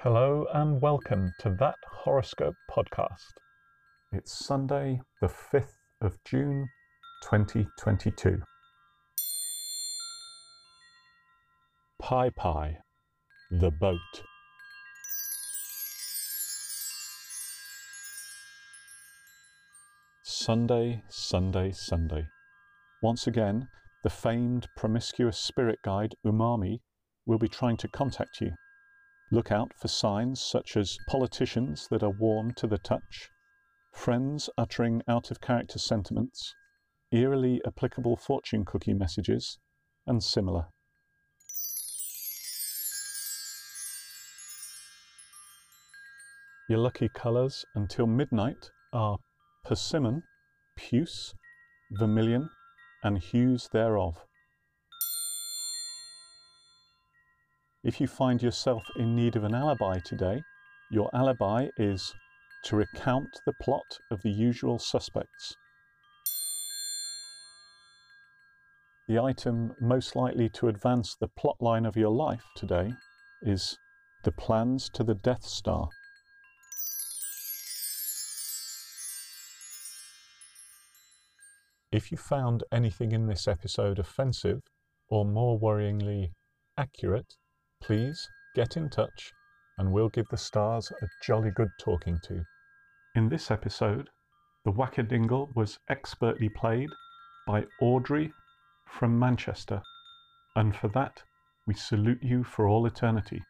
Hello and welcome to that horoscope podcast. It's Sunday, the 5th of June, 2022. Pi Pi, the boat. Sunday, Sunday, Sunday. Once again, the famed promiscuous spirit guide Umami will be trying to contact you. Look out for signs such as politicians that are warm to the touch, friends uttering out of character sentiments, eerily applicable fortune cookie messages, and similar. Your lucky colours until midnight are persimmon, puce, vermilion, and hues thereof. If you find yourself in need of an alibi today, your alibi is to recount the plot of the usual suspects. The item most likely to advance the plotline of your life today is the plans to the Death Star. If you found anything in this episode offensive, or more worryingly, accurate, please get in touch and we'll give the stars a jolly good talking to. In this episode, the Wackadingle was expertly played by Audrey from Manchester, and for that we salute you for all eternity.